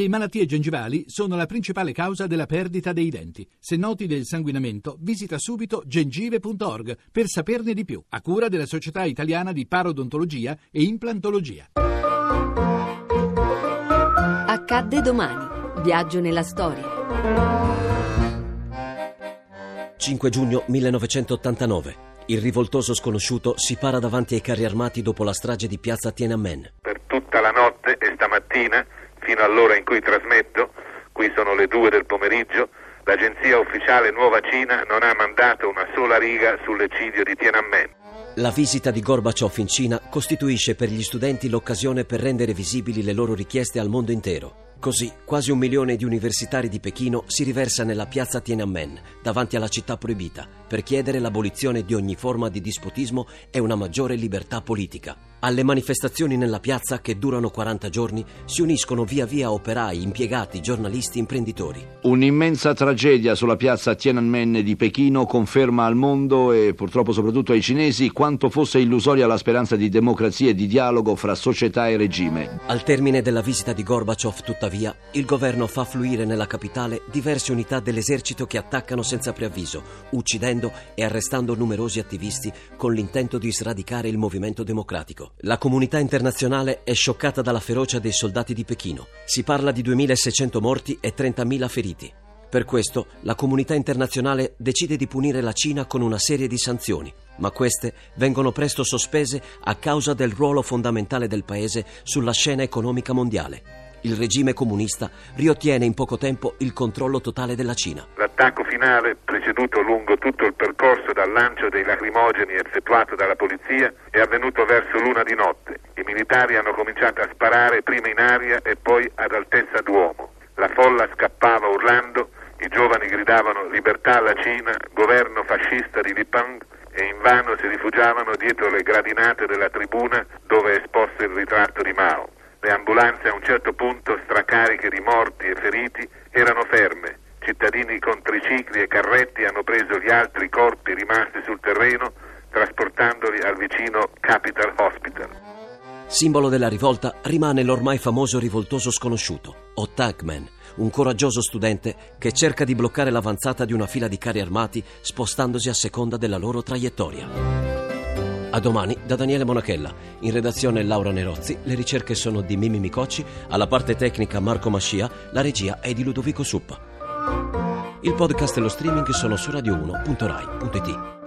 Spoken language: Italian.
Le malattie gengivali sono la principale causa della perdita dei denti. Se noti del sanguinamento, visita subito gengive.org per saperne di più, a cura della Società Italiana di Parodontologia e Implantologia. Accadde domani. Viaggio nella storia. 5 giugno 1989. Il rivoltoso sconosciuto si para davanti ai carri armati dopo la strage di piazza Tiananmen. Per tutta la notte e stamattina fino all'ora in cui trasmetto, qui sono le due del pomeriggio, l'agenzia ufficiale Nuova Cina non ha mandato una sola riga sull'eccidio di Tiananmen. La visita di Gorbaciov in Cina costituisce per gli studenti l'occasione per rendere visibili le loro richieste al mondo intero. Così, quasi un milione di universitari di Pechino si riversa nella piazza Tiananmen, davanti alla città proibita, per chiedere l'abolizione di ogni forma di dispotismo e una maggiore libertà politica. Alle manifestazioni nella piazza, che durano 40 giorni, si uniscono via via operai, impiegati, giornalisti, imprenditori. Un'immensa tragedia sulla piazza Tiananmen di Pechino conferma al mondo e purtroppo soprattutto ai cinesi quanto fosse illusoria la speranza di democrazia e di dialogo fra società e regime. Al termine della visita di Gorbaciov, tuttavia, il governo fa fluire nella capitale diverse unità dell'esercito che attaccano senza preavviso, uccidendo e arrestando numerosi attivisti con l'intento di sradicare il movimento democratico. La comunità internazionale è scioccata dalla ferocia dei soldati di Pechino. Si parla di 2.600 morti e 30.000 feriti. Per questo la comunità internazionale decide di punire la Cina con una serie di sanzioni, ma queste vengono presto sospese a causa del ruolo fondamentale del paese sulla scena economica mondiale il regime comunista riottiene in poco tempo il controllo totale della Cina. L'attacco finale, preceduto lungo tutto il percorso dal lancio dei lacrimogeni effettuato dalla polizia, è avvenuto verso l'una di notte. I militari hanno cominciato a sparare prima in aria e poi ad altezza d'uomo. La folla scappava urlando, i giovani gridavano libertà alla Cina, governo fascista di Lipang e invano si rifugiavano dietro le gradinate della tribuna dove è esposto il ritratto di Mao. Le ambulanze a un certo punto, stracariche di morti e feriti, erano ferme. Cittadini con tricicli e carretti hanno preso gli altri corpi rimasti sul terreno, trasportandoli al vicino Capital Hospital. Simbolo della rivolta rimane l'ormai famoso rivoltoso sconosciuto, Otakman, un coraggioso studente che cerca di bloccare l'avanzata di una fila di carri armati spostandosi a seconda della loro traiettoria. A domani da Daniele Monachella. In redazione Laura Nerozzi, le ricerche sono di Mimi Micocci, alla parte tecnica Marco Mascia, la regia è di Ludovico Suppa. Il podcast e lo streaming sono su radio1.rai.it.